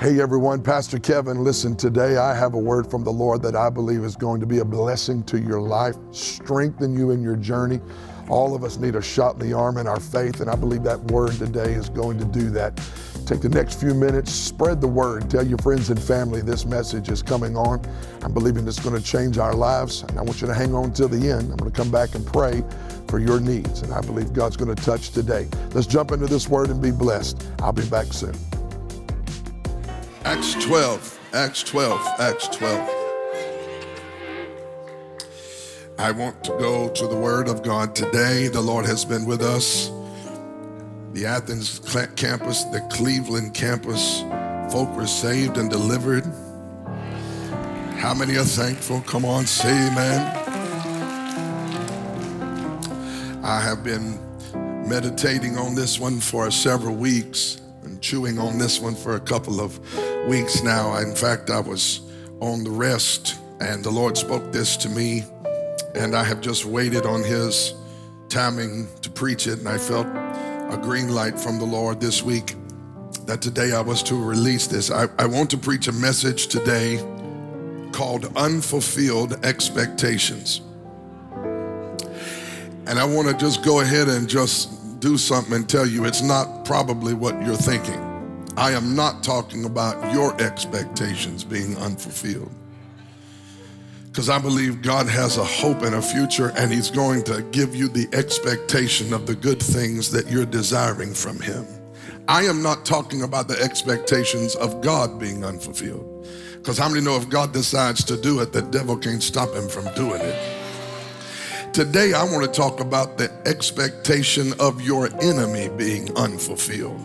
Hey everyone, Pastor Kevin, listen, today I have a word from the Lord that I believe is going to be a blessing to your life, strengthen you in your journey. All of us need a shot in the arm in our faith, and I believe that word today is going to do that. Take the next few minutes, spread the word, tell your friends and family this message is coming on. I'm believing it's going to change our lives, and I want you to hang on till the end. I'm going to come back and pray for your needs, and I believe God's going to touch today. Let's jump into this word and be blessed. I'll be back soon. Acts 12, Acts 12, Acts 12. I want to go to the Word of God today. The Lord has been with us. The Athens campus, the Cleveland campus, folk were saved and delivered. How many are thankful? Come on, say amen. I have been meditating on this one for several weeks chewing on this one for a couple of weeks now. In fact, I was on the rest, and the Lord spoke this to me, and I have just waited on His timing to preach it, and I felt a green light from the Lord this week that today I was to release this. I, I want to preach a message today called Unfulfilled Expectations. And I want to just go ahead and just do something and tell you it's not probably what you're thinking. I am not talking about your expectations being unfulfilled. Because I believe God has a hope and a future, and He's going to give you the expectation of the good things that you're desiring from Him. I am not talking about the expectations of God being unfulfilled. Because how many know if God decides to do it, the devil can't stop him from doing it? Today, I want to talk about the expectation of your enemy being unfulfilled.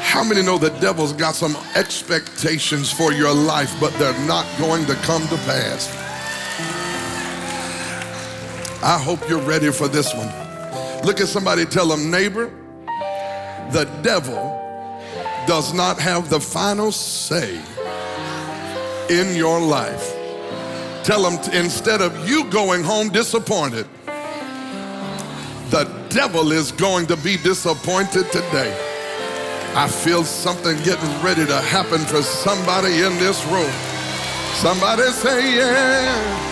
How many know the devil's got some expectations for your life, but they're not going to come to pass? I hope you're ready for this one. Look at somebody, tell them, neighbor, the devil does not have the final say in your life. Tell them, instead of you going home disappointed, the devil is going to be disappointed today. I feel something getting ready to happen for somebody in this room. Somebody say, yeah.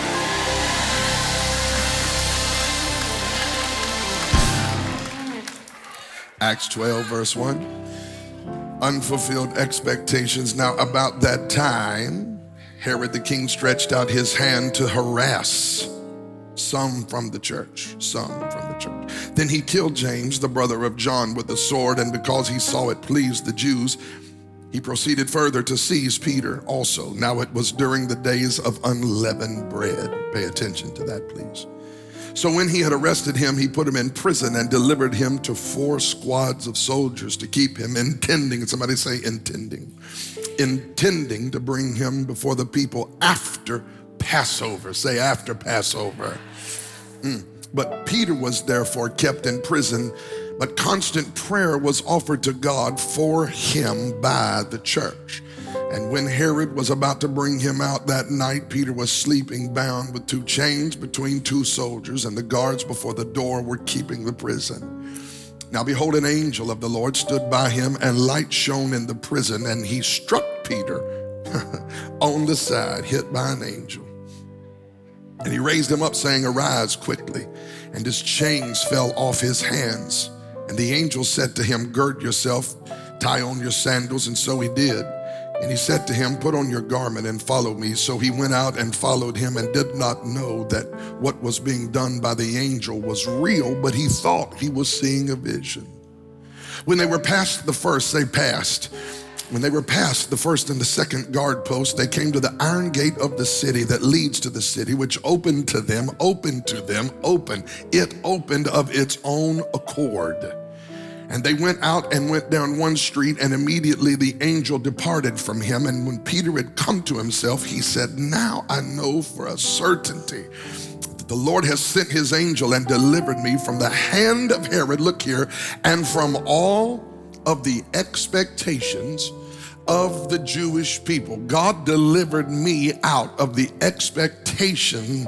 Acts 12, verse 1. Unfulfilled expectations. Now, about that time, Herod the king stretched out his hand to harass some from the church, some from the church. Then he killed James, the brother of John, with the sword, and because he saw it pleased the Jews, he proceeded further to seize Peter also. Now it was during the days of unleavened bread. Pay attention to that, please. So when he had arrested him, he put him in prison and delivered him to four squads of soldiers to keep him, intending, somebody say intending, intending to bring him before the people after Passover. Say after Passover. Mm. But Peter was therefore kept in prison, but constant prayer was offered to God for him by the church. And when Herod was about to bring him out that night, Peter was sleeping bound with two chains between two soldiers, and the guards before the door were keeping the prison. Now, behold, an angel of the Lord stood by him, and light shone in the prison, and he struck Peter on the side, hit by an angel. And he raised him up, saying, Arise quickly. And his chains fell off his hands. And the angel said to him, Gird yourself, tie on your sandals. And so he did. And he said to him, Put on your garment and follow me. So he went out and followed him and did not know that what was being done by the angel was real, but he thought he was seeing a vision. When they were past the first, they passed. When they were past the first and the second guard post, they came to the iron gate of the city that leads to the city, which opened to them, opened to them, open. It opened of its own accord. And they went out and went down one street, and immediately the angel departed from him. And when Peter had come to himself, he said, Now I know for a certainty that the Lord has sent his angel and delivered me from the hand of Herod, look here, and from all of the expectations of the Jewish people. God delivered me out of the expectation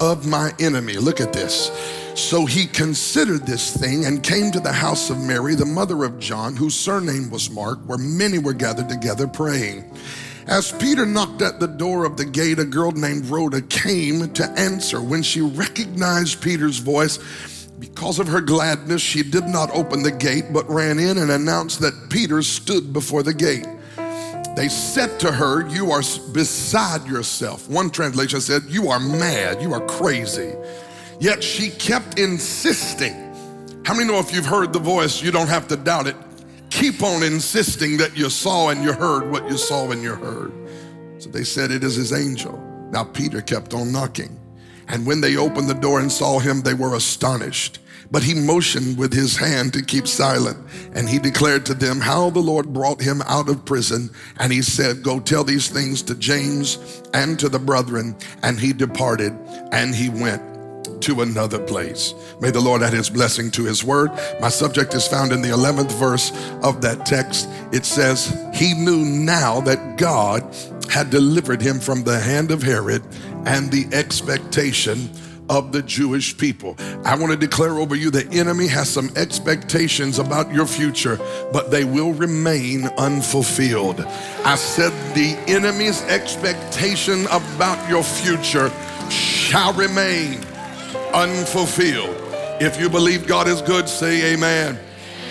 of my enemy. Look at this. So he considered this thing and came to the house of Mary, the mother of John, whose surname was Mark, where many were gathered together praying. As Peter knocked at the door of the gate, a girl named Rhoda came to answer. When she recognized Peter's voice, because of her gladness, she did not open the gate, but ran in and announced that Peter stood before the gate. They said to her, You are beside yourself. One translation said, You are mad, you are crazy. Yet she kept insisting. How many know if you've heard the voice, you don't have to doubt it? Keep on insisting that you saw and you heard what you saw and you heard. So they said, It is his angel. Now Peter kept on knocking. And when they opened the door and saw him, they were astonished. But he motioned with his hand to keep silent. And he declared to them how the Lord brought him out of prison. And he said, Go tell these things to James and to the brethren. And he departed and he went to another place. May the Lord add his blessing to his word. My subject is found in the 11th verse of that text. It says, He knew now that God had delivered him from the hand of Herod and the expectation of the Jewish people. I want to declare over you the enemy has some expectations about your future, but they will remain unfulfilled. I said the enemy's expectation about your future shall remain unfulfilled. If you believe God is good, say amen.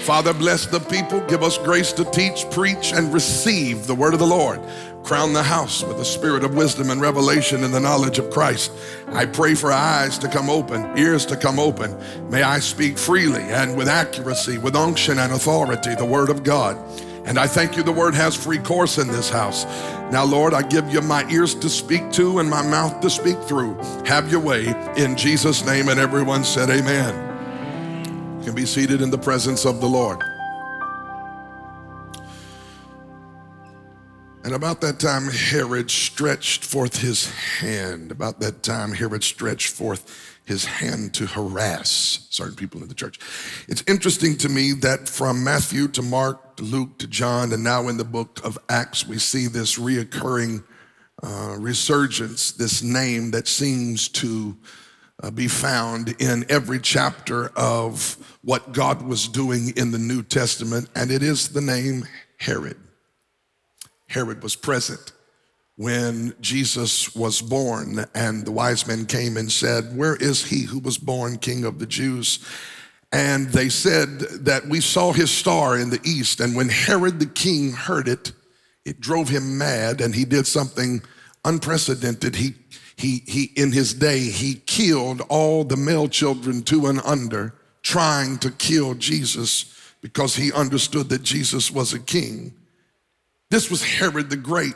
Father, bless the people. Give us grace to teach, preach, and receive the word of the Lord. Crown the house with the spirit of wisdom and revelation and the knowledge of Christ. I pray for eyes to come open, ears to come open. May I speak freely and with accuracy, with unction and authority, the word of God. And I thank you, the word has free course in this house. Now, Lord, I give you my ears to speak to and my mouth to speak through. Have your way in Jesus' name. And everyone said, Amen. You can be seated in the presence of the Lord. And about that time, Herod stretched forth his hand. About that time, Herod stretched forth his hand to harass certain people in the church. It's interesting to me that from Matthew to Mark to Luke to John, and now in the book of Acts, we see this reoccurring uh, resurgence, this name that seems to uh, be found in every chapter of what God was doing in the New Testament, and it is the name Herod. Herod was present when Jesus was born, and the wise men came and said, Where is he who was born king of the Jews? And they said that we saw his star in the east. And when Herod the king heard it, it drove him mad, and he did something unprecedented. He, he, he, in his day, he killed all the male children two and under, trying to kill Jesus because he understood that Jesus was a king. This was Herod the Great.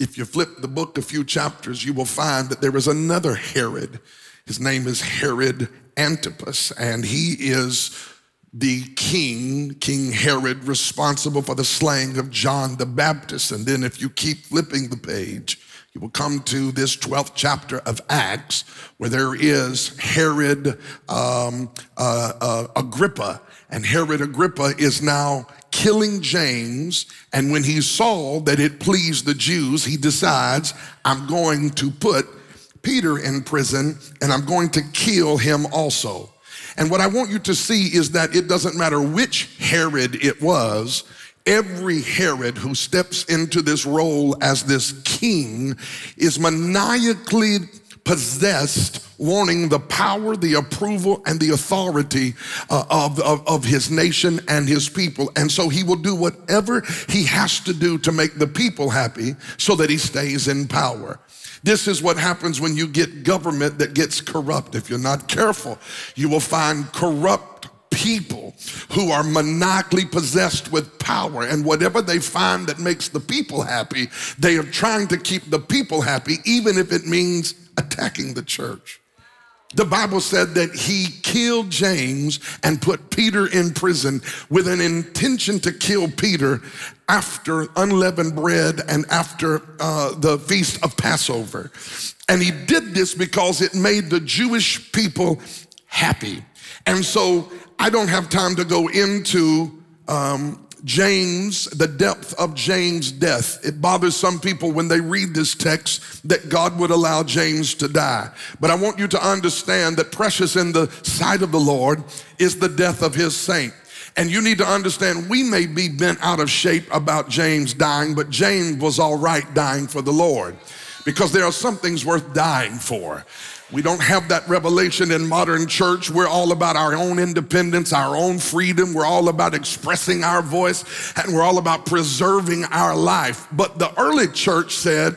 If you flip the book a few chapters, you will find that there is another Herod. His name is Herod Antipas, and he is the king, King Herod, responsible for the slaying of John the Baptist. And then if you keep flipping the page, you will come to this 12th chapter of Acts where there is Herod um, uh, uh, Agrippa. And Herod Agrippa is now killing James. And when he saw that it pleased the Jews, he decides, I'm going to put Peter in prison and I'm going to kill him also. And what I want you to see is that it doesn't matter which Herod it was, every Herod who steps into this role as this king is maniacally possessed, wanting the power, the approval, and the authority uh, of, of, of his nation and his people. And so he will do whatever he has to do to make the people happy so that he stays in power. This is what happens when you get government that gets corrupt. If you're not careful, you will find corrupt people who are maniacally possessed with power. And whatever they find that makes the people happy, they are trying to keep the people happy, even if it means attacking the church. The Bible said that he killed James and put Peter in prison with an intention to kill Peter after unleavened bread and after uh, the feast of Passover. And he did this because it made the Jewish people happy. And so I don't have time to go into um, James, the depth of James' death. It bothers some people when they read this text that God would allow James to die. But I want you to understand that precious in the sight of the Lord is the death of his saint. And you need to understand we may be bent out of shape about James dying, but James was all right dying for the Lord because there are some things worth dying for. We don't have that revelation in modern church. We're all about our own independence, our own freedom. We're all about expressing our voice and we're all about preserving our life. But the early church said,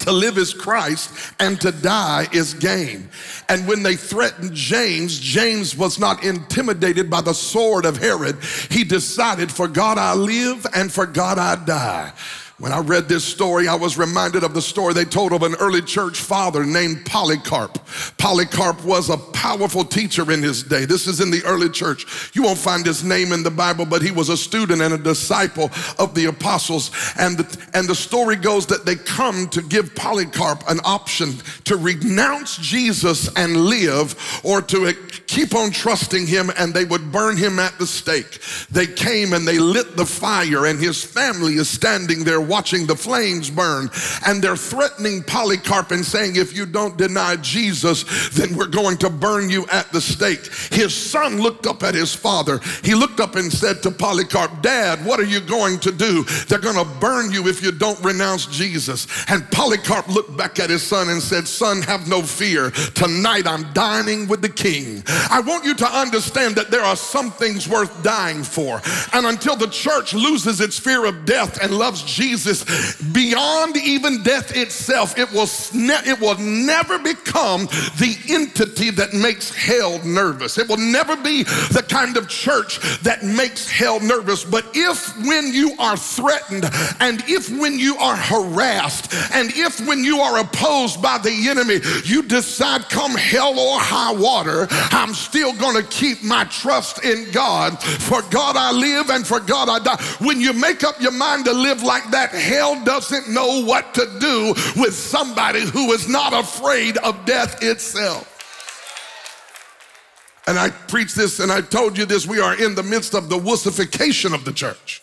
to live is Christ and to die is gain. And when they threatened James, James was not intimidated by the sword of Herod. He decided, for God I live and for God I die. When I read this story, I was reminded of the story they told of an early church father named Polycarp. Polycarp was a powerful teacher in his day. This is in the early church. You won't find his name in the Bible, but he was a student and a disciple of the apostles. And the, and the story goes that they come to give Polycarp an option to renounce Jesus and live or to keep on trusting him and they would burn him at the stake. They came and they lit the fire and his family is standing there watching the flames burn and they're threatening Polycarp and saying, if you don't deny Jesus, then we're going to burn you at the stake. His son looked up at his father. He looked up and said to Polycarp, Dad, what are you going to do? They're going to burn you if you don't renounce Jesus. And Polycarp looked back at his son and said, Son, have no fear. Tonight I'm dining with the king. I want you to understand that there are some things worth dying for. And until the church loses its fear of death and loves Jesus, Jesus beyond even death itself, it will, it will never become the entity that makes hell nervous. It will never be the kind of church that makes hell nervous. But if when you are threatened, and if when you are harassed, and if when you are opposed by the enemy, you decide, come hell or high water, I'm still going to keep my trust in God. For God I live and for God I die. When you make up your mind to live like that, hell doesn't know what to do with somebody who is not afraid of death itself. And I preach this and I told you this we are in the midst of the wussification of the church.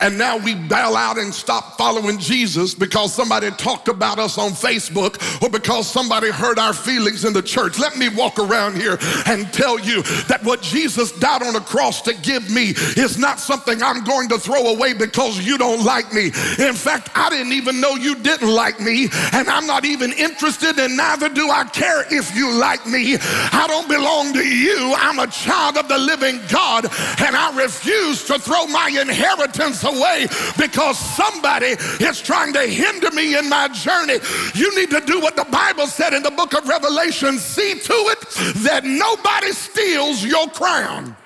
And now we bail out and stop following Jesus because somebody talked about us on Facebook or because somebody hurt our feelings in the church. Let me walk around here and tell you that what Jesus died on the cross to give me is not something I'm going to throw away because you don't like me. In fact, I didn't even know you didn't like me, and I'm not even interested, and neither do I care if you like me. I don't belong to you. I'm a child of the living God, and I refuse to throw my inheritance away because somebody is trying to hinder me in my journey. You need to do what the Bible said in the book of Revelation see to it that nobody steals your crown.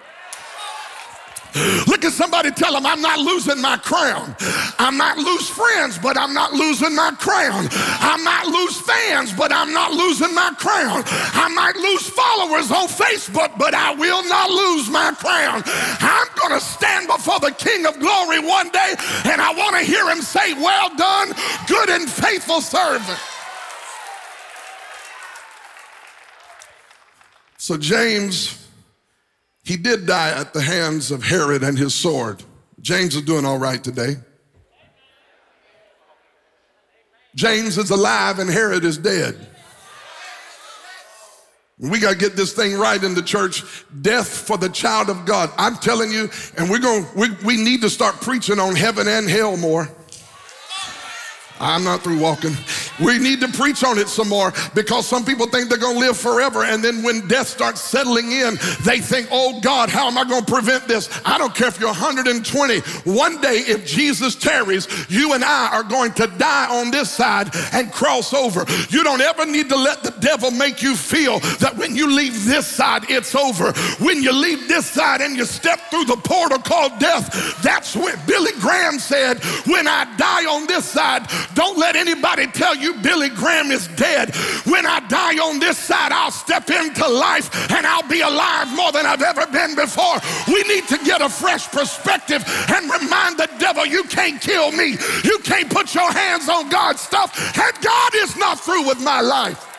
Look at somebody tell them, I'm not losing my crown. I might lose friends, but I'm not losing my crown. I might lose fans, but I'm not losing my crown. I might lose followers on Facebook, but I will not lose my crown. I'm going to stand before the King of Glory one day, and I want to hear him say, Well done, good and faithful servant. So, James he did die at the hands of Herod and his sword. James is doing all right today. James is alive and Herod is dead. We got to get this thing right in the church. Death for the child of God. I'm telling you, and we're going, we, we need to start preaching on heaven and hell more. I'm not through walking. We need to preach on it some more because some people think they're going to live forever. And then when death starts settling in, they think, oh God, how am I going to prevent this? I don't care if you're 120. One day, if Jesus tarries, you and I are going to die on this side and cross over. You don't ever need to let the devil make you feel that when you leave this side, it's over. When you leave this side and you step through the portal called death, that's when Billy Graham said, when I die on this side, don't let anybody tell you Billy Graham is dead. When I die on this side, I'll step into life and I'll be alive more than I've ever been before. We need to get a fresh perspective and remind the devil, you can't kill me. You can't put your hands on God's stuff, and God is not through with my life.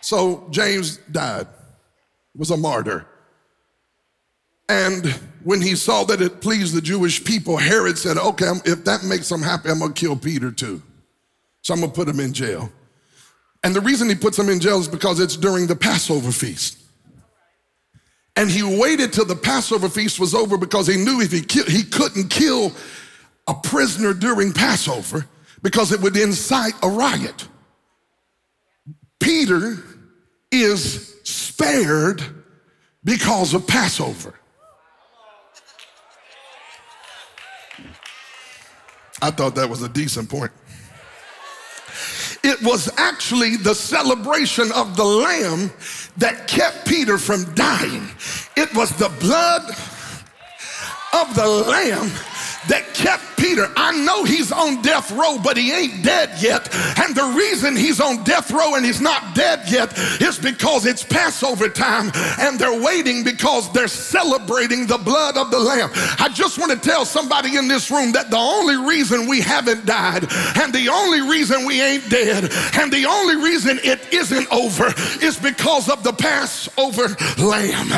So James died, was a martyr. And when he saw that it pleased the Jewish people, Herod said, Okay, if that makes them happy, I'm gonna kill Peter too. So I'm gonna put him in jail. And the reason he puts him in jail is because it's during the Passover feast. And he waited till the Passover feast was over because he knew if he, ki- he couldn't kill a prisoner during Passover because it would incite a riot. Peter is spared because of Passover. I thought that was a decent point. It was actually the celebration of the lamb that kept Peter from dying. It was the blood of the lamb that kept Peter. I know he's on death row, but he ain't dead yet. And the reason he's on death row and he's not dead yet is because it's Passover time and they're waiting because they're celebrating the blood of the Lamb. I just want to tell somebody in this room that the only reason we haven't died and the only reason we ain't dead and the only reason it isn't over is because of the Passover Lamb.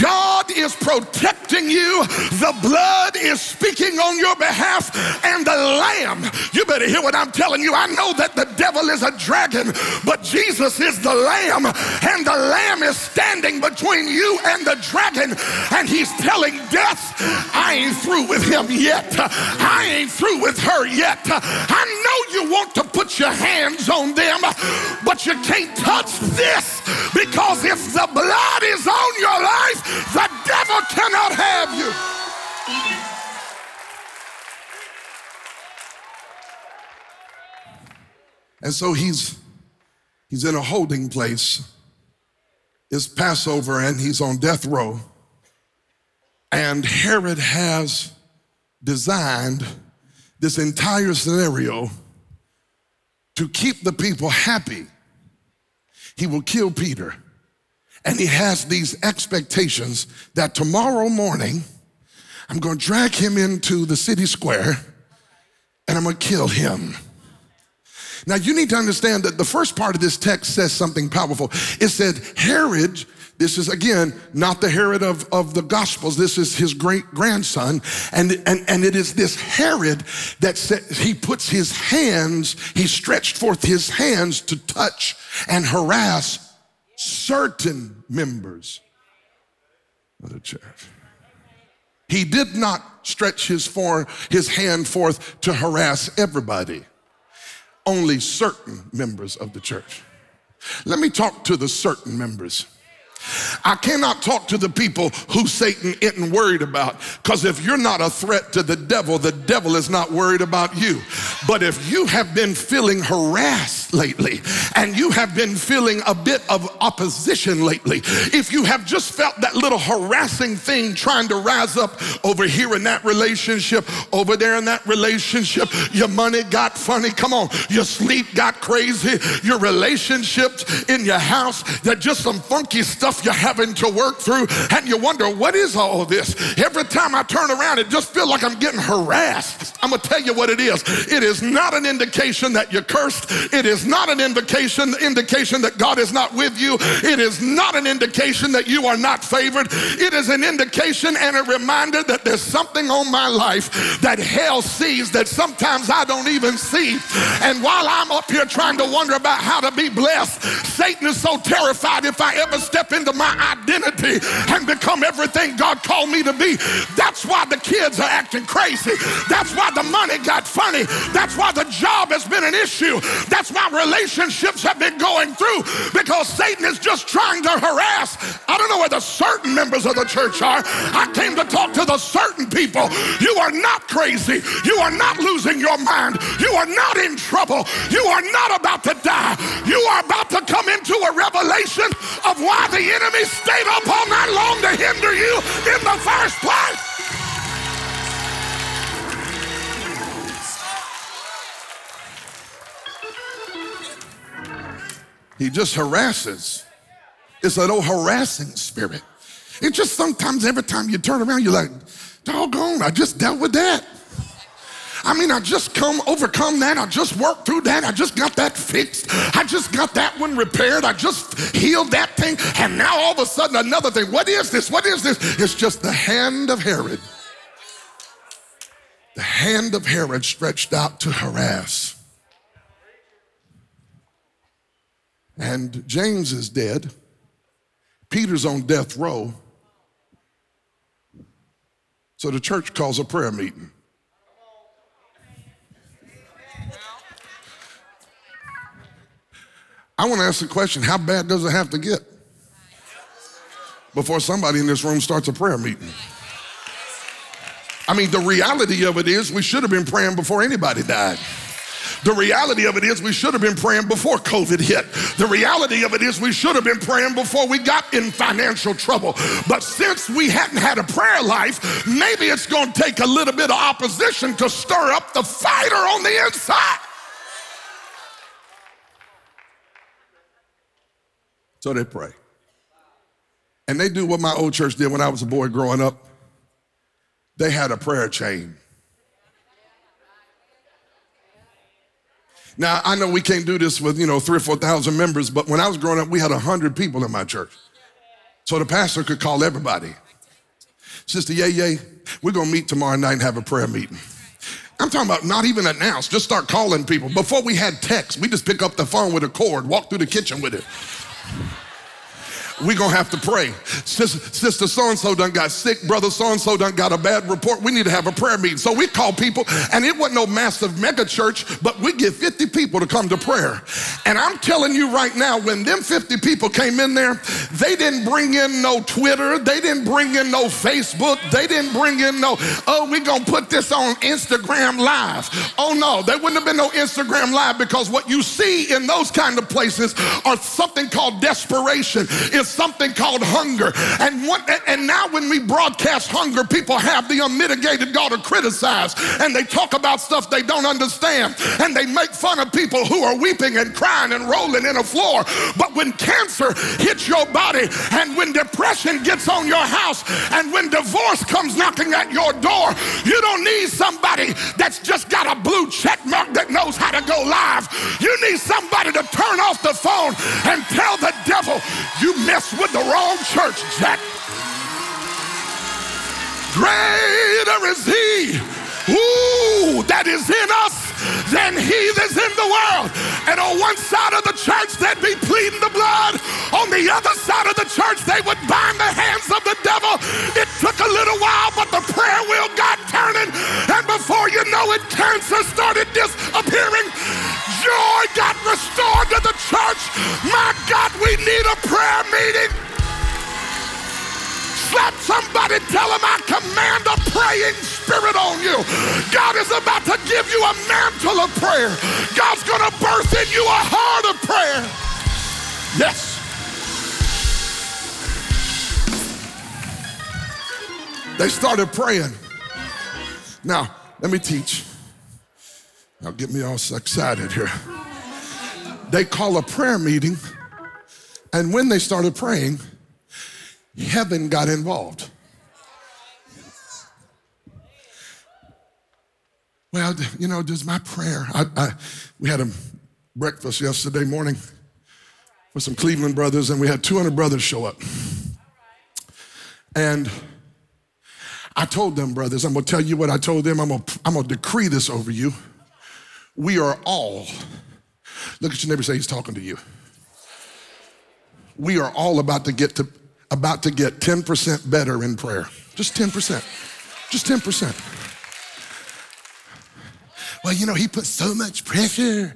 God is protecting you, the blood is speaking on your behalf and the lamb. You better hear what I'm telling you. I know that the devil is a dragon, but Jesus is the lamb, and the lamb is standing between you and the dragon, and he's telling death, I ain't through with him yet. I ain't through with her yet. I know you want to put your hands on them, but you can't touch this because if the blood is on your life, the devil cannot have you. And so he's he's in a holding place. It's Passover and he's on death row. And Herod has designed this entire scenario to keep the people happy. He will kill Peter. And he has these expectations that tomorrow morning I'm going to drag him into the city square and I'm going to kill him. Now, you need to understand that the first part of this text says something powerful. It said, Herod, this is again not the Herod of, of the Gospels, this is his great grandson. And, and, and it is this Herod that said, he puts his hands, he stretched forth his hands to touch and harass certain members of the church. He did not stretch his, for, his hand forth to harass everybody only certain members of the church. Let me talk to the certain members. I cannot talk to the people who Satan isn't worried about because if you're not a threat to the devil, the devil is not worried about you. But if you have been feeling harassed lately and you have been feeling a bit of opposition lately, if you have just felt that little harassing thing trying to rise up over here in that relationship, over there in that relationship, your money got funny, come on, your sleep got crazy, your relationships in your house, that just some funky stuff you're having to work through, and you wonder, what is all this? Every time I turn around, it just feels like I'm getting harassed. I'm gonna tell you what it is. It is not an indication that you're cursed. It is not an indication, indication that God is not with you. It is not an indication that you are not favored. It is an indication and a reminder that there's something on my life that hell sees that sometimes I don't even see. And while I'm up here trying to wonder about how to be blessed, Satan is so terrified if I ever step into my identity and become everything God called me to be. That's why the kids are acting crazy. That's why the money got funny. That's why the job has been an issue. That's why relationships have been going through because Satan is just trying to harass. I don't know where the certain members of the church are. I came to talk to the certain people. You are not crazy. You are not losing your mind. You are not in trouble. You are not about to die. You are about to come into a revelation of why the enemy stayed up all night long to hinder you He just harasses. It's that old harassing spirit. It just sometimes, every time you turn around, you're like, doggone, I just dealt with that. I mean, I just come overcome that. I just worked through that. I just got that fixed. I just got that one repaired. I just healed that thing. And now all of a sudden another thing. What is this? What is this? It's just the hand of Herod. The hand of Herod stretched out to harass. And James is dead. Peter's on death row. So the church calls a prayer meeting. I want to ask the question how bad does it have to get before somebody in this room starts a prayer meeting? I mean, the reality of it is we should have been praying before anybody died. The reality of it is we should have been praying before COVID hit. The reality of it is we should have been praying before we got in financial trouble. But since we hadn't had a prayer life, maybe it's going to take a little bit of opposition to stir up the fighter on the inside. So they pray. And they do what my old church did when I was a boy growing up. They had a prayer chain. Now, I know we can't do this with, you know, three or 4,000 members, but when I was growing up, we had 100 people in my church. So the pastor could call everybody. Sister Yay Yay, we're going to meet tomorrow night and have a prayer meeting. I'm talking about not even announce, just start calling people. Before we had text, we just pick up the phone with a cord, walk through the kitchen with it we're gonna have to pray. Sister, so and so done got sick, brother so and so done got a bad report. We need to have a prayer meeting. So we call people, and it wasn't no massive mega church, but we get 50 people to come to prayer. And I'm telling you right now, when them 50 people came in there, they didn't bring in no Twitter, they didn't bring in no Facebook, they didn't bring in no, oh, we gonna put this on Instagram Live. Oh no, there wouldn't have been no Instagram Live because what you see in those kind of places are something called desperation. It's something called hunger. And, what, and now when we broadcast hunger, people have the unmitigated God to criticize and they talk about stuff they don't understand and they make fun of people who are weeping and crying and rolling in a floor. But when cancer hits your body and when depression gets on your house and when divorce comes knocking at your door, you don't need somebody that's just got a blue check mark that knows how to go live. You need somebody to turn off the phone and tell the devil, you messed with the wrong church, Jack. Greater is he, ooh, that is in us than he that's in the world. And on one side of the church, they'd be pleading the blood. On the other side of the church, they would bind the hands of the devil. It took a little while, but the prayer wheel got turning. And before you know it, cancer started disappearing. Joy got restored to the church. My God, we need a prayer meeting. Slap somebody, tell them I command a praying spirit on you. God is about to give you a mantle of prayer. God's going to birth in you a heart of prayer. Yes. They started praying. Now, let me teach. Now, get me all excited here. They call a prayer meeting, and when they started praying, heaven got involved. Well, you know, does my prayer. I, I, we had a breakfast yesterday morning with some Cleveland brothers, and we had 200 brothers show up. And I told them, brothers, I'm gonna tell you what I told them. I'm gonna, I'm gonna decree this over you. We are all, look at your neighbor say he's talking to you. We are all about to get to about to get 10% better in prayer. Just 10%. Just 10%. Well, you know, he put so much pressure,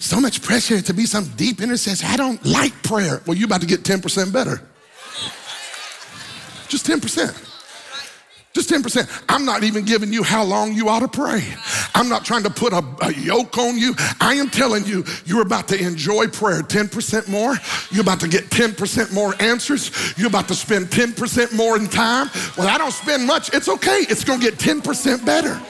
so much pressure to be some deep intercessor. I don't like prayer. Well, you're about to get 10% better. Just 10%. Just 10%. I'm not even giving you how long you ought to pray. I'm not trying to put a, a, yoke on you. I am telling you, you're about to enjoy prayer 10% more. You're about to get 10% more answers. You're about to spend 10% more in time. Well, I don't spend much. It's okay. It's going to get 10% better.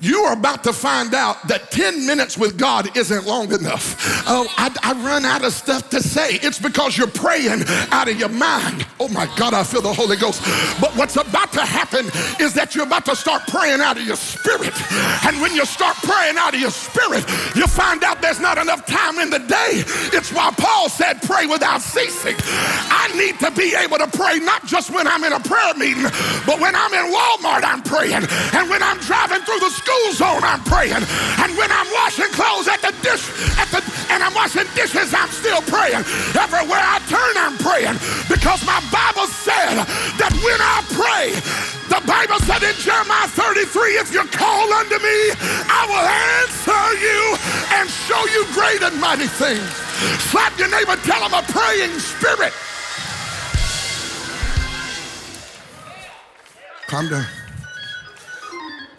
You are about to find out that 10 minutes with God isn't long enough. Oh, I, I, run out of stuff to say. It's because you're praying out of your mind. Oh my God, I feel the Holy Ghost. But what's about to happen is that you're about to start praying out of your spirit. And when you start praying out of your spirit, you find out there's not enough time in the day. It's why Paul said, pray without ceasing. I need to be able to pray not just when I'm in a prayer meeting, but when I'm in Walmart, I'm praying. And when I'm driving through the school, school zone, I'm praying. And when I'm washing clothes at the dish, at the, and I'm washing dishes, I'm still praying. Everywhere I turn, I'm praying. Because my Bible said that when I pray, the Bible said in Jeremiah 33, if you call unto me, I will answer you and show you great and mighty things. Slap your neighbor, tell him a praying spirit. Calm down.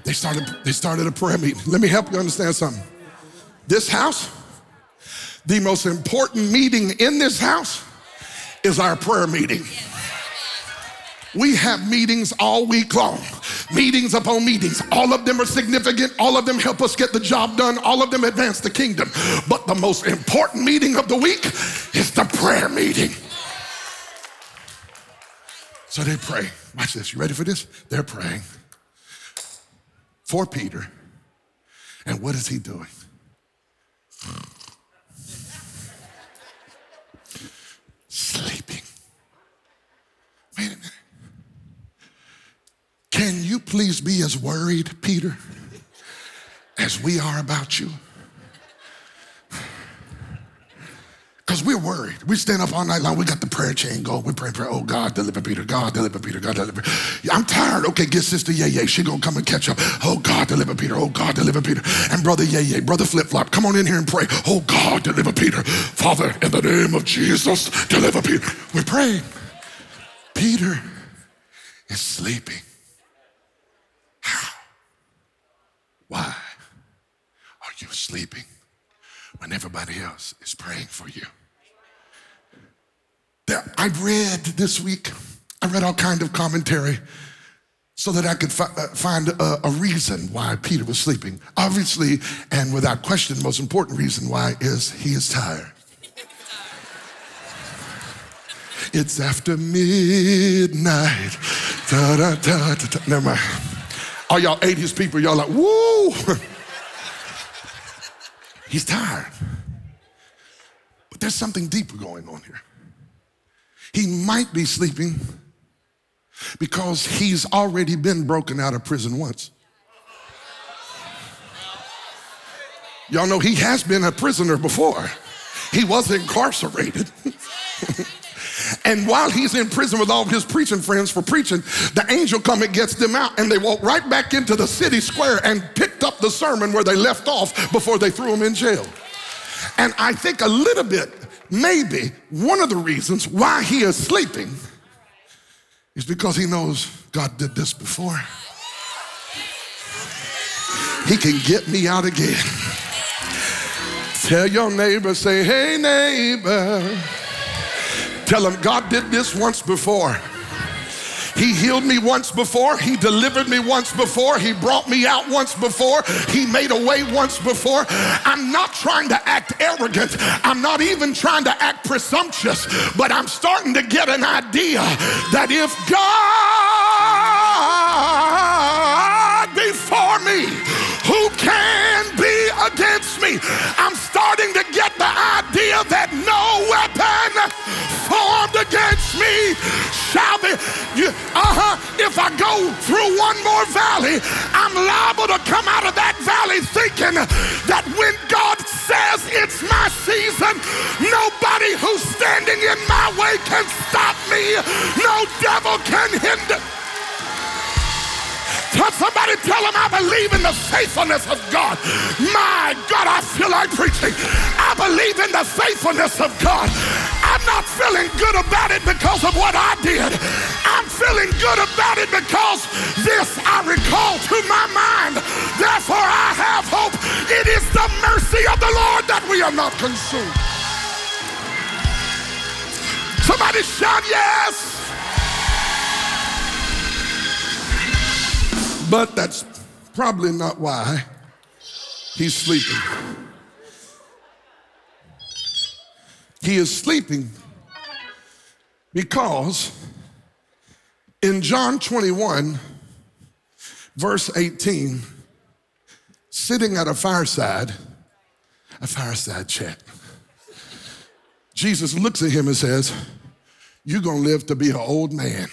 They started, they started a prayer meeting. Let me help you understand something. This house, the most important meeting in this house is our prayer meeting. We have meetings all week long, meetings upon meetings. All of them are significant. All of them help us get the job done. All of them advance the kingdom. But the most important meeting of the week is the prayer meeting. So they pray. Watch this. You ready for this? They're praying for Peter. And what is he doing? Sleeping. Wait a minute. Can you please be as worried, Peter, as we are about you? Because we're worried. We stand up all night long. We got the prayer chain going. We pray pray, oh God, deliver Peter. God, deliver Peter. God, deliver. I'm tired. Okay, get Sister Yay Yay. She gonna come and catch up. Oh God, deliver Peter. Oh God, deliver Peter. And Brother Yay Yay, Brother Flip Flop, come on in here and pray. Oh God, deliver Peter. Father, in the name of Jesus, deliver Peter. We're praying. Peter is sleeping. How? Why are you sleeping? When everybody else is praying for you. I read this week, I read all kind of commentary so that I could fi- uh, find a, a, reason why Peter was sleeping. Obviously, and without question, the most important reason why is he is tired. it's after midnight. Da, da, da, Never mind. All y'all 80s people, y'all like, woo! He's tired. But there's something deeper going on here. He might be sleeping because he's already been broken out of prison once. Y'all know he has been a prisoner before. He was incarcerated. And while he's in prison with all of his preaching friends for preaching, the angel come and gets them out, and they walk right back into the city square and picked up the sermon where they left off before they threw him in jail. And I think a little bit, maybe one of the reasons why he is sleeping is because he knows God did this before. He can get me out again. Tell your neighbor, say, hey, neighbor. Tell him God did this once before. He healed me once before. He delivered me once before. He brought me out once before. He made a way once before. I'm not trying to act arrogant. I'm not even trying to act presumptuous, but I'm starting to get an idea that if God be for me, who can be against me? I'm starting to get the idea that no against me shall be. Uh-huh. If I go through one more valley, I'm liable to come out of that valley thinking that when God says it's my season, nobody who's standing in my way can stop me. No devil can hinder. Tell somebody, tell them I believe in the faithfulness of God. My God, I feel like preaching. I believe in the faithfulness of God. I'm not feeling good about it because of what I did. I'm feeling good about it because this I recall to my mind. Therefore, I have hope. It is the mercy of the Lord that we are not consumed. Somebody shout yes. But that's probably not why he's sleeping. He is sleeping because in John 21, verse 18, sitting at a fireside, a fireside chat, Jesus looks at him and says, You're gonna live to be an old man.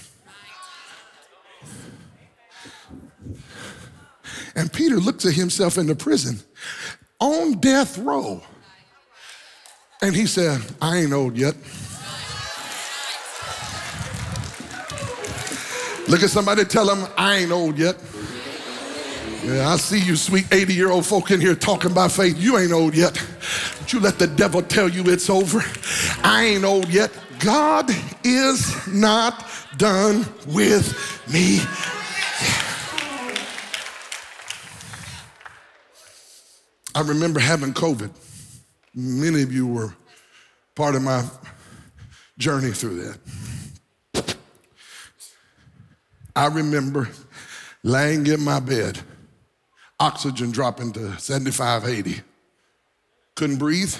And Peter looks at himself in the prison on death row. And he said, I ain't old yet. Look at somebody, tell them, I ain't old yet. Yeah, I see you sweet 80 year old folk in here talking about faith. You ain't old yet. But you let the devil tell you it's over. I ain't old yet. God is not done with me. I remember having COVID. Many of you were part of my journey through that. I remember laying in my bed, oxygen dropping to 75, 80. Couldn't breathe.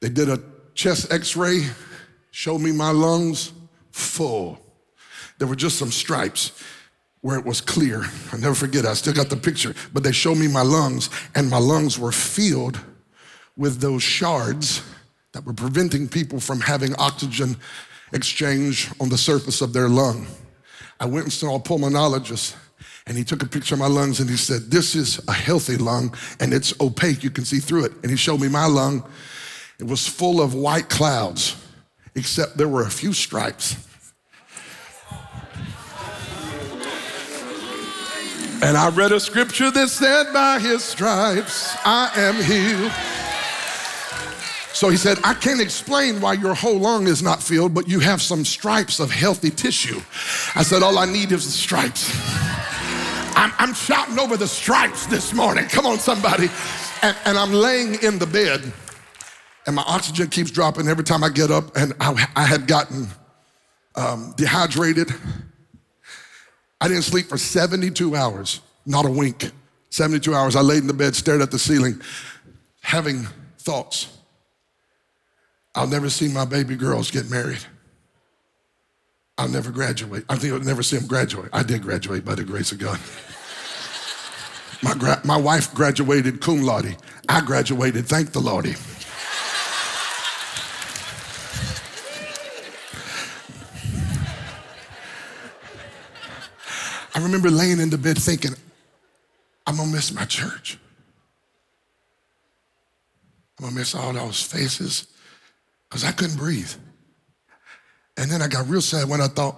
They did a chest x ray, showed me my lungs full. There were just some stripes where it was clear. i never forget, I still got the picture, but they showed me my lungs, and my lungs were filled with those shards that were preventing people from having oxygen exchange on the surface of their lung. I went and saw a pulmonologist, and he took a picture of my lungs and he said, This is a healthy lung, and it's opaque, you can see through it. And he showed me my lung. It was full of white clouds, except there were a few stripes And I read a scripture that said, By his stripes I am healed. So he said, I can't explain why your whole lung is not filled, but you have some stripes of healthy tissue. I said, All I need is the stripes. I'm, I'm shouting over the stripes this morning. Come on, somebody. And, and I'm laying in the bed, and my oxygen keeps dropping every time I get up, and I, I had gotten um, dehydrated I didn't sleep for 72 hours, not a wink. 72 hours. I laid in the bed, stared at the ceiling, having thoughts. I'll never see my baby girls get married. I'll never graduate. I think I'll never see them graduate. I did graduate by the grace of God. My, gra- my wife graduated cum laude. I graduated, thank the Lordy. I remember laying in the bed thinking, I'm gonna miss my church. I'm gonna miss all those faces because I couldn't breathe. And then I got real sad when I thought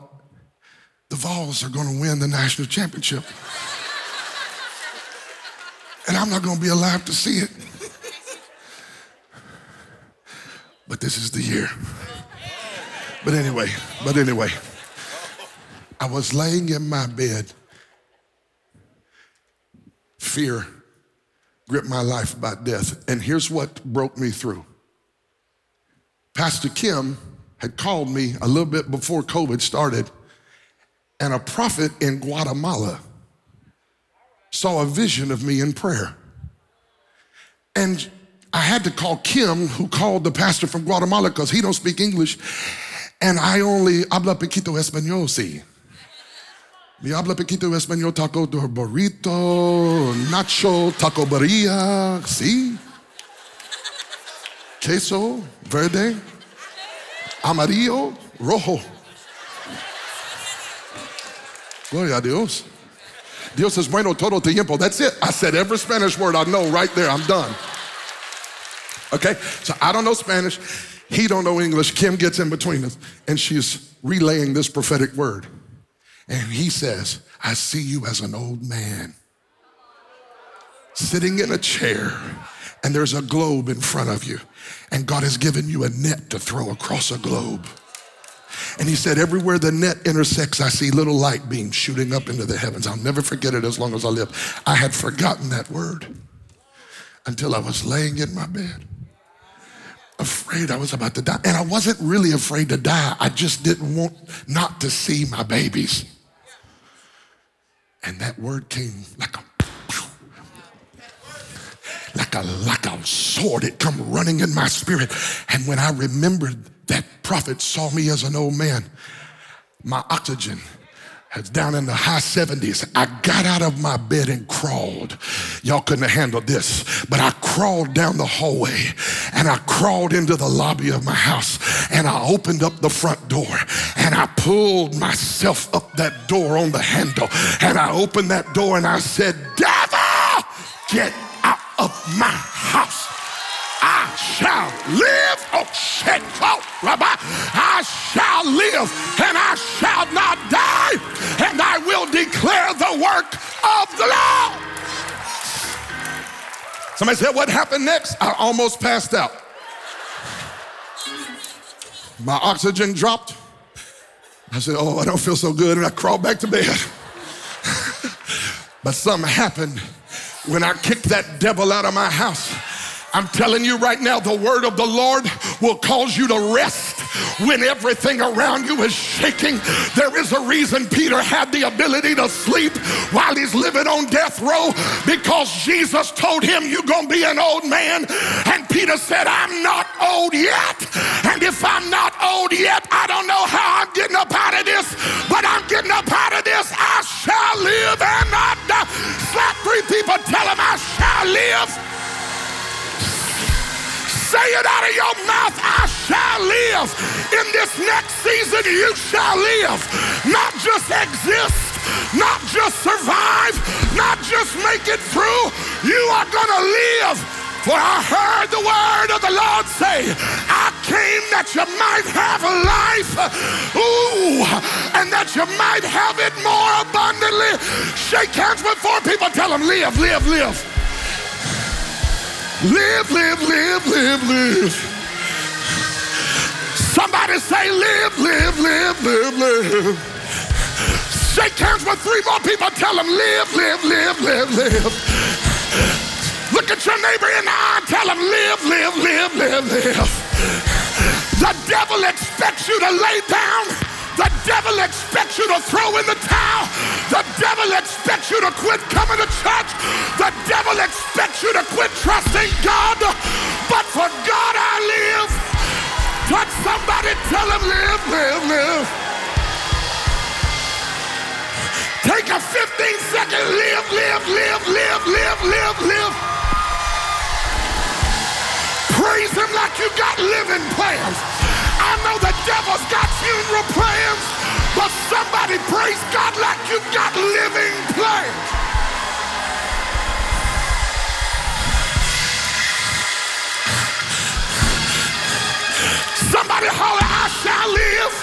the Vols are gonna win the national championship. and I'm not gonna be alive to see it. but this is the year. But anyway, but anyway. I was laying in my bed. Fear gripped my life about death. And here's what broke me through Pastor Kim had called me a little bit before COVID started, and a prophet in Guatemala saw a vision of me in prayer. And I had to call Kim, who called the pastor from Guatemala because he don't speak English, and I only habla poquito español, see. Mi habla poquito español, taco de burrito, nacho, taco barilla, ¿sí? Queso, verde, amarillo, rojo. Gloria a Dios. Dios es bueno todo tiempo. That's it. I said every Spanish word I know right there. I'm done. Okay? So I don't know Spanish. He don't know English. Kim gets in between us and she's relaying this prophetic word. And he says, I see you as an old man sitting in a chair, and there's a globe in front of you, and God has given you a net to throw across a globe. And he said, Everywhere the net intersects, I see little light beams shooting up into the heavens. I'll never forget it as long as I live. I had forgotten that word until I was laying in my bed, afraid I was about to die. And I wasn't really afraid to die, I just didn't want not to see my babies. And that word came like a like a like a sword. It come running in my spirit. And when I remembered that prophet saw me as an old man, my oxygen it's down in the high 70s. I got out of my bed and crawled. Y'all couldn't have handled this, but I crawled down the hallway and I crawled into the lobby of my house and I opened up the front door and I pulled myself up that door on the handle and I opened that door and I said, Devil, get out of my house. Shall live. Oh, shit. Oh, Rabbi. I shall live and I shall not die, and I will declare the work of the Lord. Somebody said, What happened next? I almost passed out. My oxygen dropped. I said, Oh, I don't feel so good. And I crawled back to bed. but something happened when I kicked that devil out of my house. I'm telling you right now, the word of the Lord will cause you to rest when everything around you is shaking. There is a reason Peter had the ability to sleep while he's living on death row because Jesus told him, You're going to be an old man. And Peter said, I'm not old yet. And if I'm not old yet, I don't know how I'm getting up out of this, but I'm getting up out of this. I shall live and not die. Slap three people, tell them I shall live say it out of your mouth, I shall live. In this next season, you shall live. Not just exist, not just survive, not just make it through. You are going to live. For I heard the word of the Lord say, I came that you might have life, ooh, and that you might have it more abundantly. Shake hands with four people, tell them, live, live, live. Live, live, live, live, live. Somebody say, live, live, live, live, live. Shake hands with three more people. Tell them, live, live, live, live, live. Look at your neighbor in the eye. Tell them, live, live, live, live, live. The devil expects you to lay down. The devil expects you to throw in the towel. The devil expects you to quit coming to church. The devil expects you to quit trusting God. But for God I live. Touch somebody, tell him live, live, live. Take a 15 second live, live, live, live, live, live, live. Praise him like you got living plans. I know the devil's got funeral plans, but somebody praise God like you've got living plans. Somebody holler, I shall live.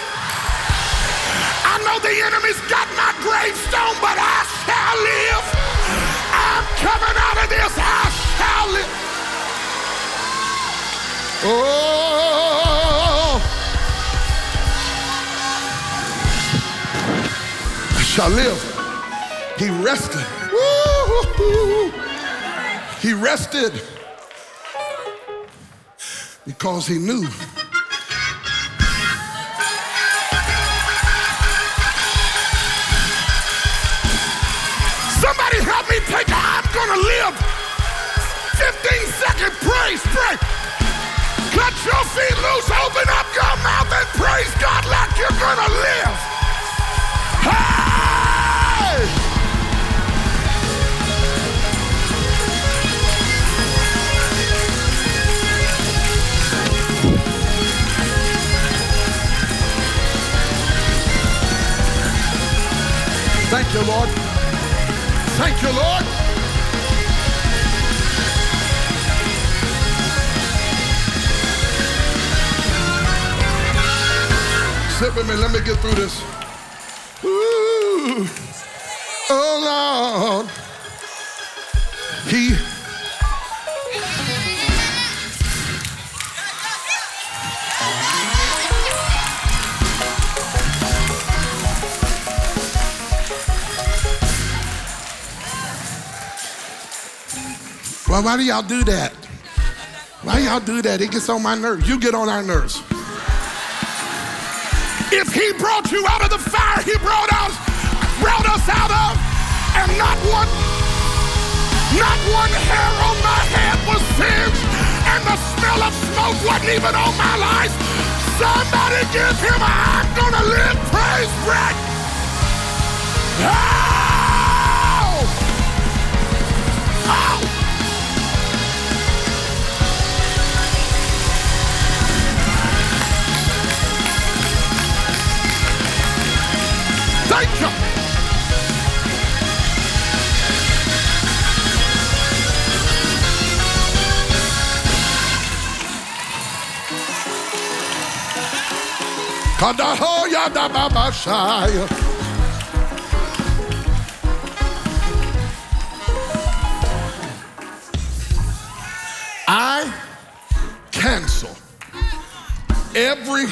I know the enemy's got my gravestone, but I shall live. I'm coming out of this. I shall live. Oh. Shall live. He rested. Woo-hoo-hoo. He rested because he knew. Somebody help me take a, I'm gonna live. 15 second praise, pray. Cut your feet loose, open up your mouth and praise God like you're gonna live. Thank you, Lord. Sit with me. Let me get through this. Ooh. Oh, Lord. He Well, why do y'all do that? Why y'all do that? It gets on my nerves. You get on our nerves. If he brought you out of the fire he brought us, brought us out of, and Not one not one hair on my head was singed, and the smell of smoke wasn't even on my life. Somebody give him a I'm gonna live praise break. Oh! Ah! You. Kadahoya. I cancel every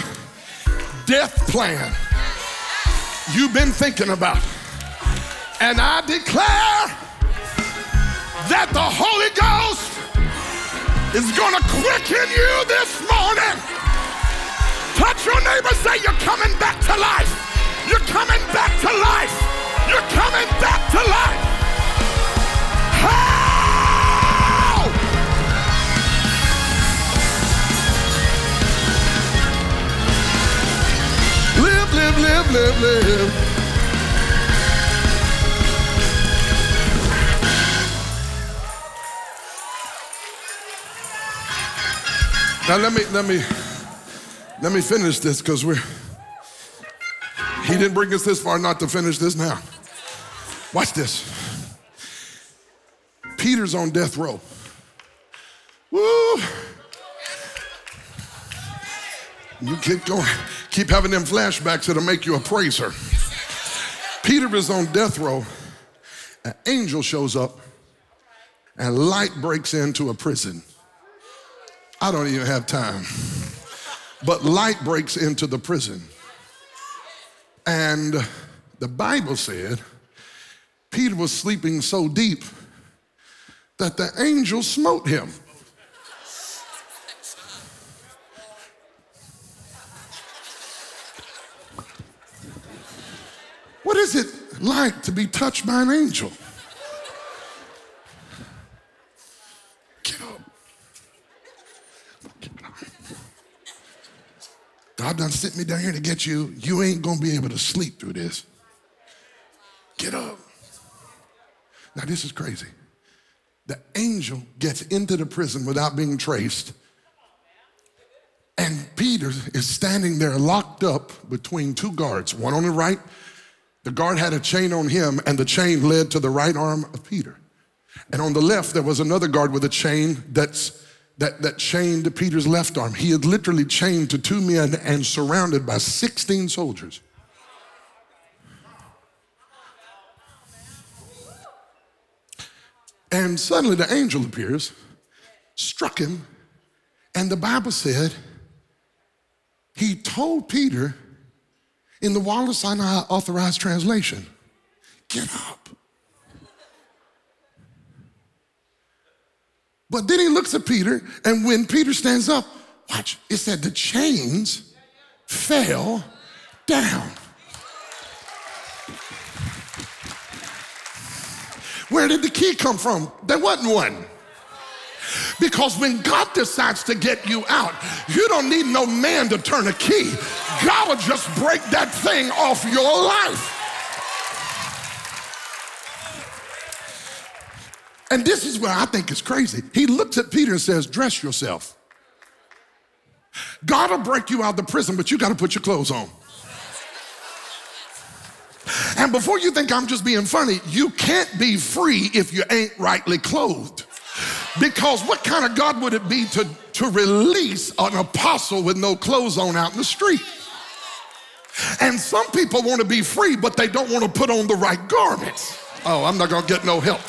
death plan you've been thinking about. And I declare that the Holy Ghost is going to quicken you this morning. Touch your neighbor, say, You're coming back to life. You're coming back to life. You're coming back to life. Live, live, live, live. Now let me let me let me finish this because we're he didn't bring us this far not to finish this now. Watch this. Peter's on death row. Woo! You keep going, keep having them flashbacks that'll make you a praiser. Peter is on death row. An angel shows up, and light breaks into a prison. I don't even have time. But light breaks into the prison. And the Bible said Peter was sleeping so deep that the angel smote him. What is it like to be touched by an angel? Get up. Get up. God done sent me down here to get you. You ain't gonna be able to sleep through this. Get up. Now, this is crazy. The angel gets into the prison without being traced. And Peter is standing there locked up between two guards, one on the right. The guard had a chain on him, and the chain led to the right arm of Peter. And on the left, there was another guard with a chain that's, that, that chained Peter's left arm. He had literally chained to two men and surrounded by 16 soldiers. And suddenly the angel appears, struck him, and the Bible said he told Peter in the Wallace Sinai Authorized Translation, get up. But then he looks at Peter, and when Peter stands up, watch, it said the chains fell down. Where did the key come from? There wasn't one. Because when God decides to get you out, you don't need no man to turn a key. God will just break that thing off your life. And this is where I think is crazy. He looks at Peter and says, Dress yourself. God will break you out of the prison, but you got to put your clothes on. And before you think I'm just being funny, you can't be free if you ain't rightly clothed. Because what kind of God would it be to, to release an apostle with no clothes on out in the street? And some people want to be free, but they don't want to put on the right garments. Oh, I'm not going to get no help.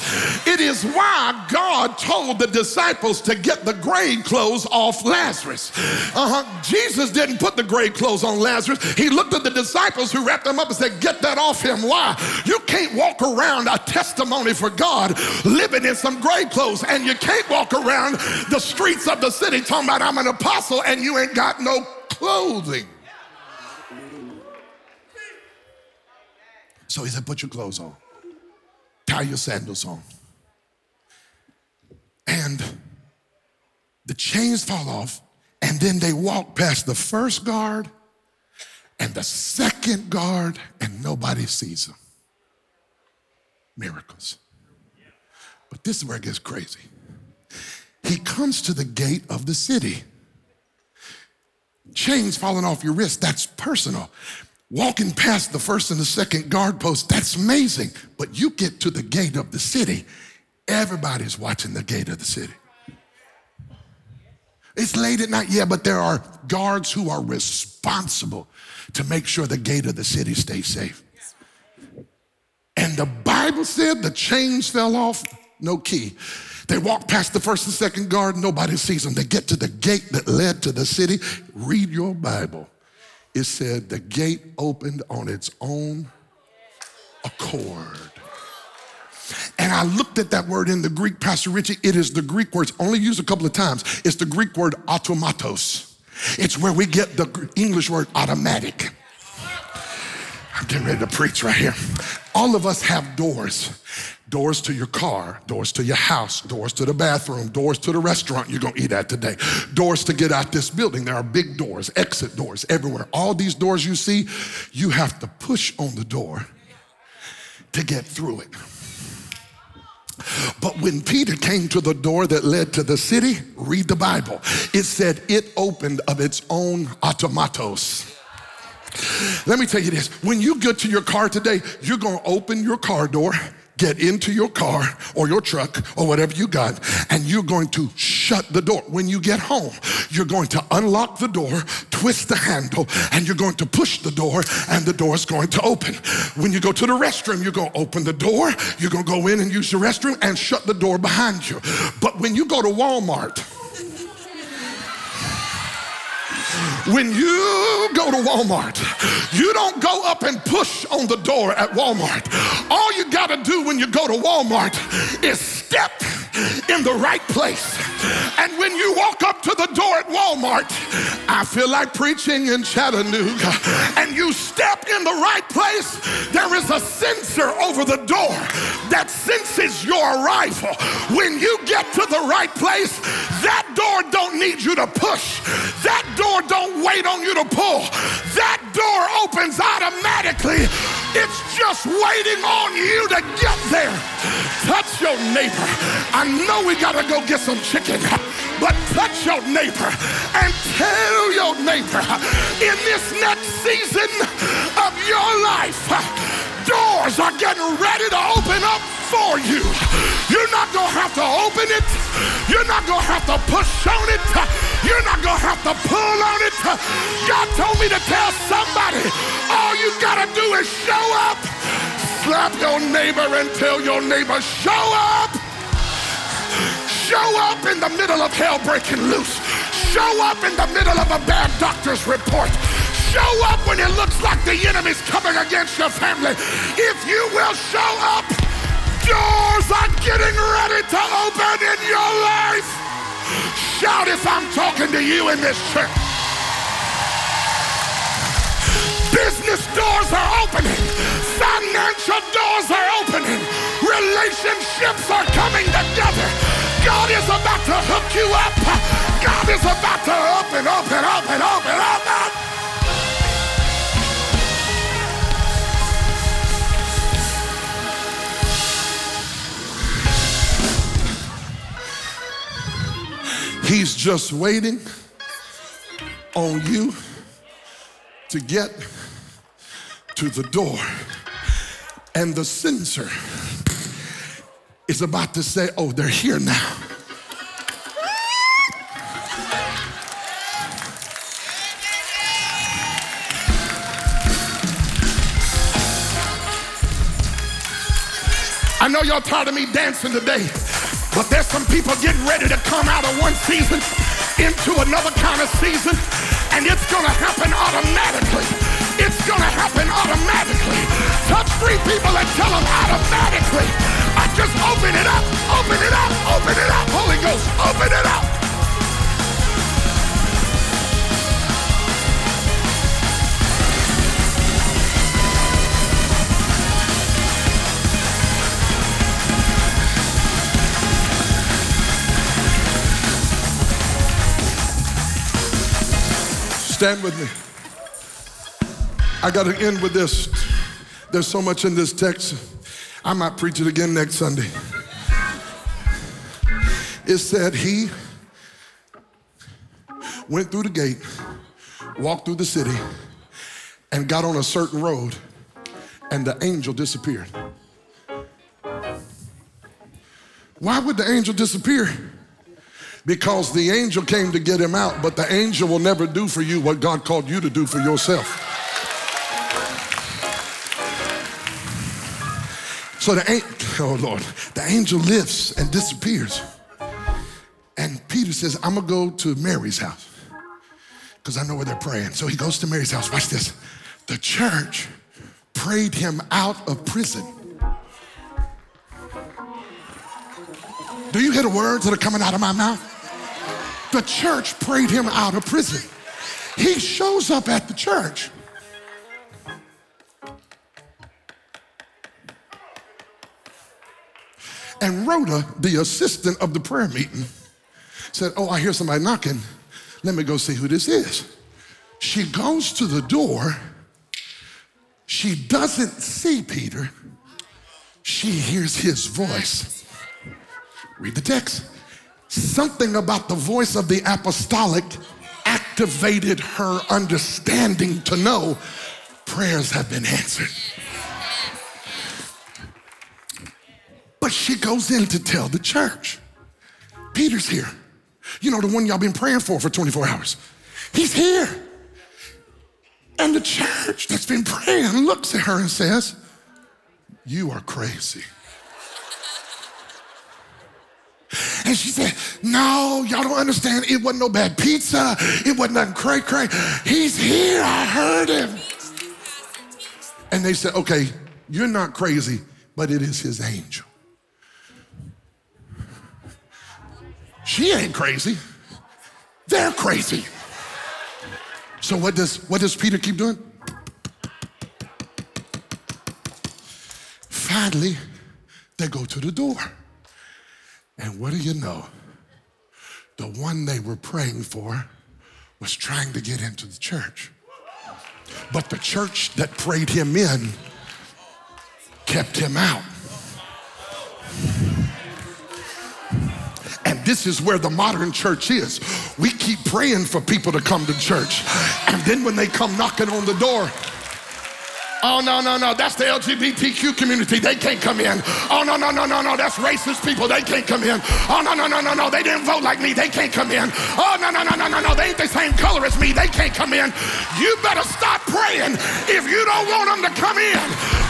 It is why God told the disciples to get the grave clothes off Lazarus. Uh-huh. Jesus didn't put the grave clothes on Lazarus. He looked at the disciples who wrapped them up and said, Get that off him. Why? You can't walk around a testimony for God living in some grave clothes, and you can't walk around the streets of the city talking about I'm an apostle and you ain't got no clothing. So he said, Put your clothes on tie your sandals on. And the chains fall off, and then they walk past the first guard and the second guard, and nobody sees them. Miracles. But this is where it gets crazy. He comes to the gate of the city. Chains falling off your wrist, that's personal. Walking past the first and the second guard post, that's amazing. But you get to the gate of the city, everybody's watching the gate of the city. It's late at night, yeah, but there are guards who are responsible to make sure the gate of the city stays safe. And the Bible said the chains fell off, no key. They walk past the first and second guard, nobody sees them. They get to the gate that led to the city. Read your Bible. It said the gate opened on its own accord. And I looked at that word in the Greek, Pastor Richie. It is the Greek word, it's only used a couple of times. It's the Greek word automatos. It's where we get the English word automatic. I'm getting ready to preach right here. All of us have doors doors to your car, doors to your house, doors to the bathroom, doors to the restaurant you're gonna eat at today, doors to get out this building. There are big doors, exit doors everywhere. All these doors you see, you have to push on the door to get through it. But when Peter came to the door that led to the city, read the Bible. It said it opened of its own automatos. Let me tell you this when you get to your car today, you're gonna open your car door get into your car or your truck or whatever you got, and you're going to shut the door. When you get home, you're going to unlock the door, twist the handle, and you're going to push the door, and the door is going to open. When you go to the restroom, you're going to open the door, you're going to go in and use the restroom, and shut the door behind you. But when you go to Walmart, When you go to Walmart, you don't go up and push on the door at Walmart. All you got to do when you go to Walmart is step in the right place. And when you walk up to the door at Walmart, I feel like preaching in Chattanooga, and you step in the right place, there is a sensor over the door that senses your arrival. When you get to the right place, that door don't need you to push. That door don't wait on you to pull. That door opens automatically. It's just waiting on you to get there. Touch your neighbor. I know we got to go get some chicken, but touch your neighbor and tell your neighbor in this next season of your life, doors are getting ready to open up for you. You're not to have to open it. You're not to have to push on it. You're not to have to pull on it. God told me to tell somebody, all you got to do is show up. Slap your neighbor and tell your neighbor, show up. Show up in the middle of hell breaking loose. Show up in the middle of a bad doctor's report. Show up when it looks like the enemy's coming against your family. If you will show up, doors are getting ready to open in your life. Shout if I'm talking to you in this church. Business doors are opening. Financial doors are opening. Relationships are coming together. God is about to hook you up. God is about to open, up and open, open, open, open. He's just waiting on you to get to the door. And the sensor is about to say, Oh, they're here now. I know y'all tired of me dancing today. But there's some people getting ready to come out of one season into another kind of season, and it's gonna happen automatically. It's gonna happen automatically. Touch three people and tell them automatically. Just open it up, open it up, open it up. Holy Ghost, open it up. Stand with me. I got to end with this. There's so much in this text. I might preach it again next Sunday. It said he went through the gate, walked through the city, and got on a certain road, and the angel disappeared. Why would the angel disappear? Because the angel came to get him out, but the angel will never do for you what God called you to do for yourself. So the angel, oh Lord, the angel lifts and disappears. And Peter says, I'm gonna go to Mary's house because I know where they're praying. So he goes to Mary's house. Watch this. The church prayed him out of prison. Do you hear the words that are coming out of my mouth? The church prayed him out of prison. He shows up at the church. And Rhoda, the assistant of the prayer meeting, said, Oh, I hear somebody knocking. Let me go see who this is. She goes to the door. She doesn't see Peter. She hears his voice. Read the text. Something about the voice of the apostolic activated her understanding to know prayers have been answered. But she goes in to tell the church Peter's here. You know, the one y'all been praying for for 24 hours. He's here. And the church that's been praying looks at her and says, You are crazy. And she said, No, y'all don't understand. It wasn't no bad pizza. It wasn't nothing cray cray. He's here. I heard him. And they said, Okay, you're not crazy, but it is his angel. She ain't crazy. They're crazy. So what does what does Peter keep doing? Finally, they go to the door. And what do you know? The one they were praying for was trying to get into the church. But the church that prayed him in kept him out. This is where the modern church is. We keep praying for people to come to church. And then when they come knocking on the door, Oh, no, no, no, that's the LGBTQ community. They can't come in. Oh, no, no, no, no, no, that's racist people. They can't come in. Oh, no, no, no, no, no, they didn't vote like me. They can't come in. Oh, no, no, no, no, no, no, they ain't the same color as me. They can't come in. You better stop praying if you don't want them to come in.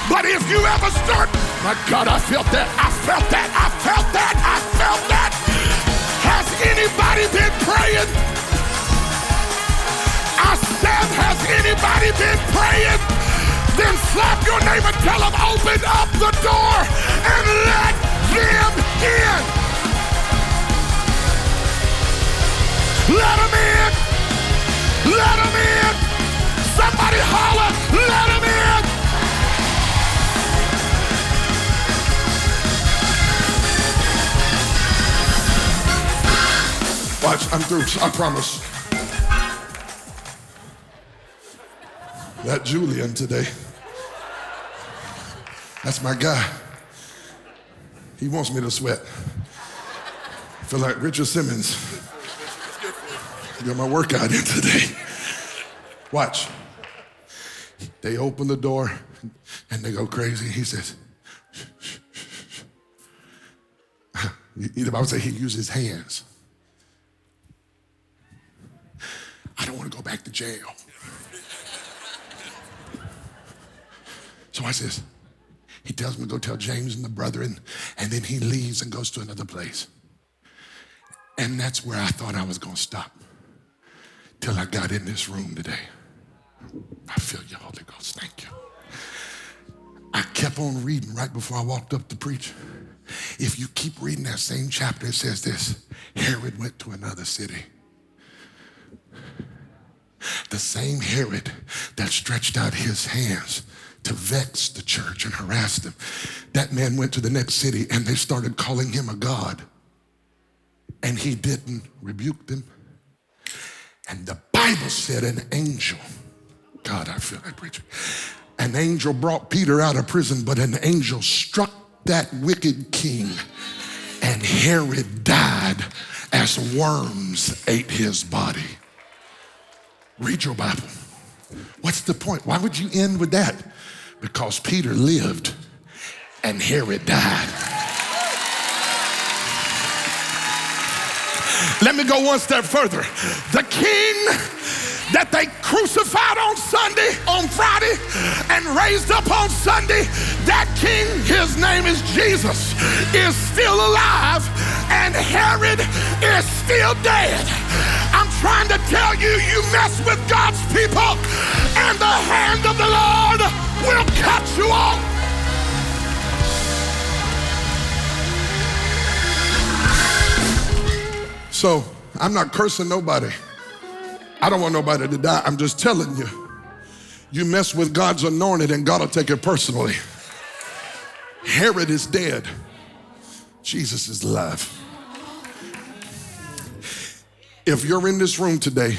But if you ever start, my God, I felt that. I felt that. I felt that. I felt that. Anybody been praying? I said, has anybody been praying? Then slap your neighbor, tell them, open up the door and let them in. Let them in. Let them in. Somebody holler, let them I'm through, I promise. That Julian today. That's my guy. He wants me to sweat. I feel like Richard Simmons. Got my workout in today. Watch. They open the door and they go crazy. He says, the Bible says he used his hands. I don't want to go back to jail. So I says, he tells me to go tell James and the brethren, and then he leaves and goes to another place. And that's where I thought I was going to stop till I got in this room today. I feel you, Holy Ghost. Thank you. I kept on reading right before I walked up to preach. If you keep reading that same chapter, it says this Herod went to another city. The same Herod that stretched out his hands to vex the church and harass them. That man went to the next city and they started calling him a god. And he didn't rebuke them. And the Bible said an angel, God, I feel like preaching. An angel brought Peter out of prison, but an angel struck that wicked king, and Herod died as worms ate his body. Read your Bible. What's the point? Why would you end with that? Because Peter lived and Herod died. Let me go one step further. The king that they crucified on Sunday, on Friday, and raised up on Sunday, that king, his name is Jesus, is still alive, and Herod is still dead. I'm trying to tell you, you mess with God's people, and the hand of the Lord will cut you off. So I'm not cursing nobody. I don't want nobody to die. I'm just telling you. You mess with God's anointed and God will take it personally. Herod is dead. Jesus is alive. If you're in this room today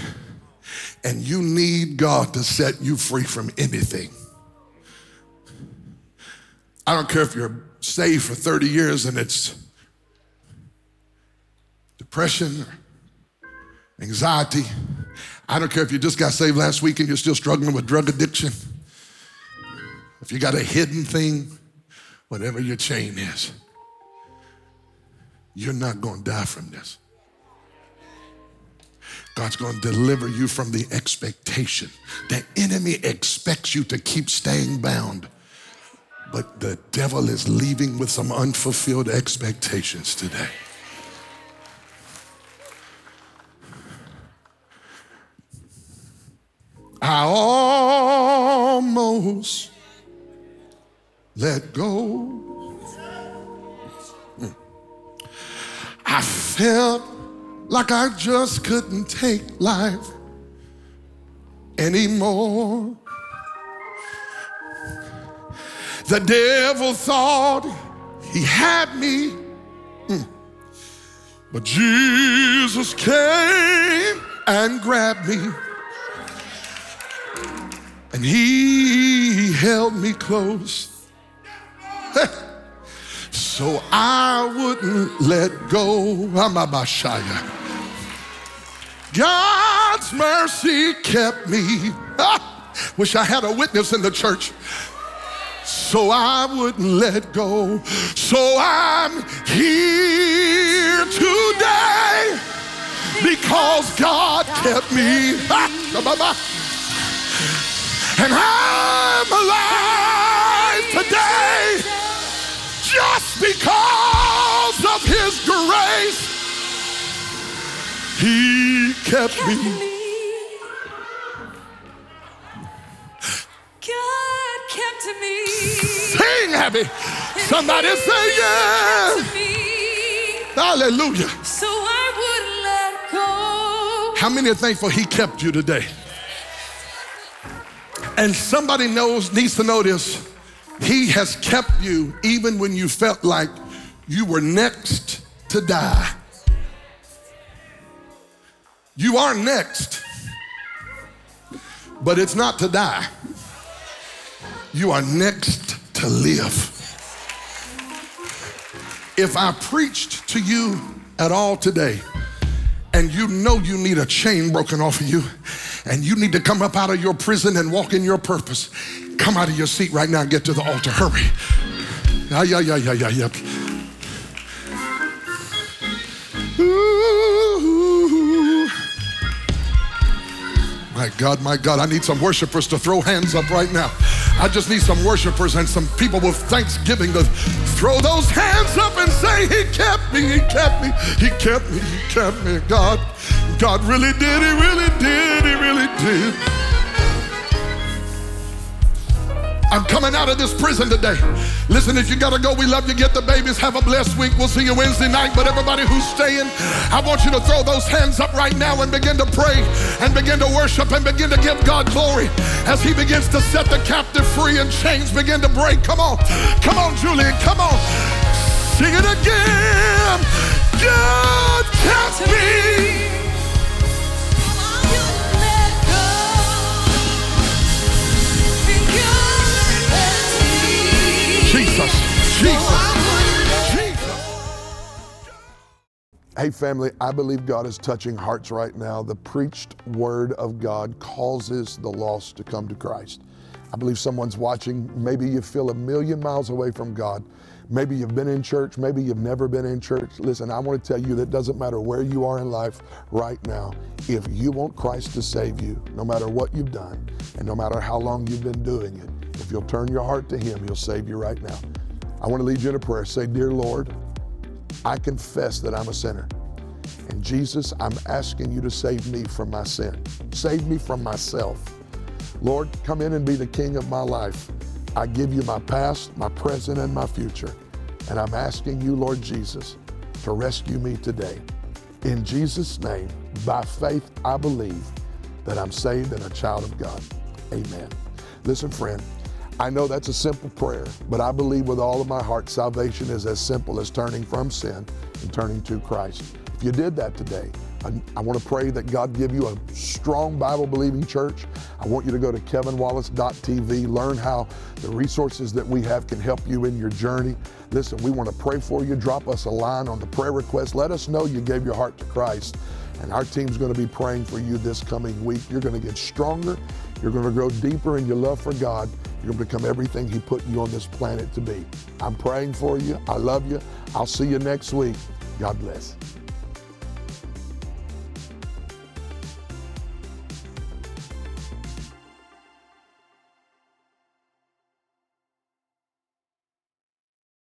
and you need God to set you free from anything, I don't care if you're saved for 30 years and it's depression or anxiety, I don't care if you just got saved last week and you're still struggling with drug addiction. If you got a hidden thing, whatever your chain is, you're not going to die from this. God's going to deliver you from the expectation. The enemy expects you to keep staying bound, but the devil is leaving with some unfulfilled expectations today. I almost let go. I felt like I just couldn't take life anymore. The devil thought he had me, hmm. but Jesus came and grabbed me. And he held me close. so I wouldn't let go. Amabashaya. God's mercy kept me. Wish I had a witness in the church. So I wouldn't let go. So I'm here today because God kept me. And I'm alive today just because of His grace. He kept me. God kept me. Sing, Abby. Somebody say, yeah. Hallelujah. So I wouldn't let go. How many are thankful He kept you today? And somebody knows, needs to know this. He has kept you even when you felt like you were next to die. You are next, but it's not to die. You are next to live. If I preached to you at all today, and you know you need a chain broken off of you, and you need to come up out of your prison and walk in your purpose, come out of your seat right now and get to the altar. Hurry. Yeah, yeah, yeah, yeah, yeah, yeah. Ooh. My God, my God, I need some worshipers to throw hands up right now. I just need some worshipers and some people with thanksgiving to throw those hands up and say, He kept me, He kept me, He kept me, He kept me. God, God really did, He really did, He really did. I'm coming out of this prison today. Listen, if you gotta go, we love you. Get the babies. Have a blessed week. We'll see you Wednesday night. But everybody who's staying, I want you to throw those hands up right now and begin to pray and begin to worship and begin to give God glory as He begins to set the captive free and chains begin to break. Come on, come on, Julian, come on. Sing it again. God kept me. Hey, family, I believe God is touching hearts right now. The preached word of God causes the lost to come to Christ. I believe someone's watching. Maybe you feel a million miles away from God. Maybe you've been in church. Maybe you've never been in church. Listen, I want to tell you that doesn't matter where you are in life right now. If you want Christ to save you, no matter what you've done and no matter how long you've been doing it, if you'll turn your heart to Him, He'll save you right now. I want to lead you in a prayer. Say, Dear Lord, I confess that I'm a sinner. And Jesus, I'm asking you to save me from my sin. Save me from myself. Lord, come in and be the king of my life. I give you my past, my present, and my future. And I'm asking you, Lord Jesus, to rescue me today. In Jesus' name, by faith, I believe that I'm saved and a child of God. Amen. Listen, friend, I know that's a simple prayer, but I believe with all of my heart salvation is as simple as turning from sin and turning to Christ. If you did that today, I, I want to pray that God give you a strong Bible believing church. I want you to go to kevinwallace.tv, learn how the resources that we have can help you in your journey. Listen, we want to pray for you. Drop us a line on the prayer request. Let us know you gave your heart to Christ. And our team's going to be praying for you this coming week. You're going to get stronger. You're going to grow deeper in your love for God. You're going to become everything He put you on this planet to be. I'm praying for you. I love you. I'll see you next week. God bless.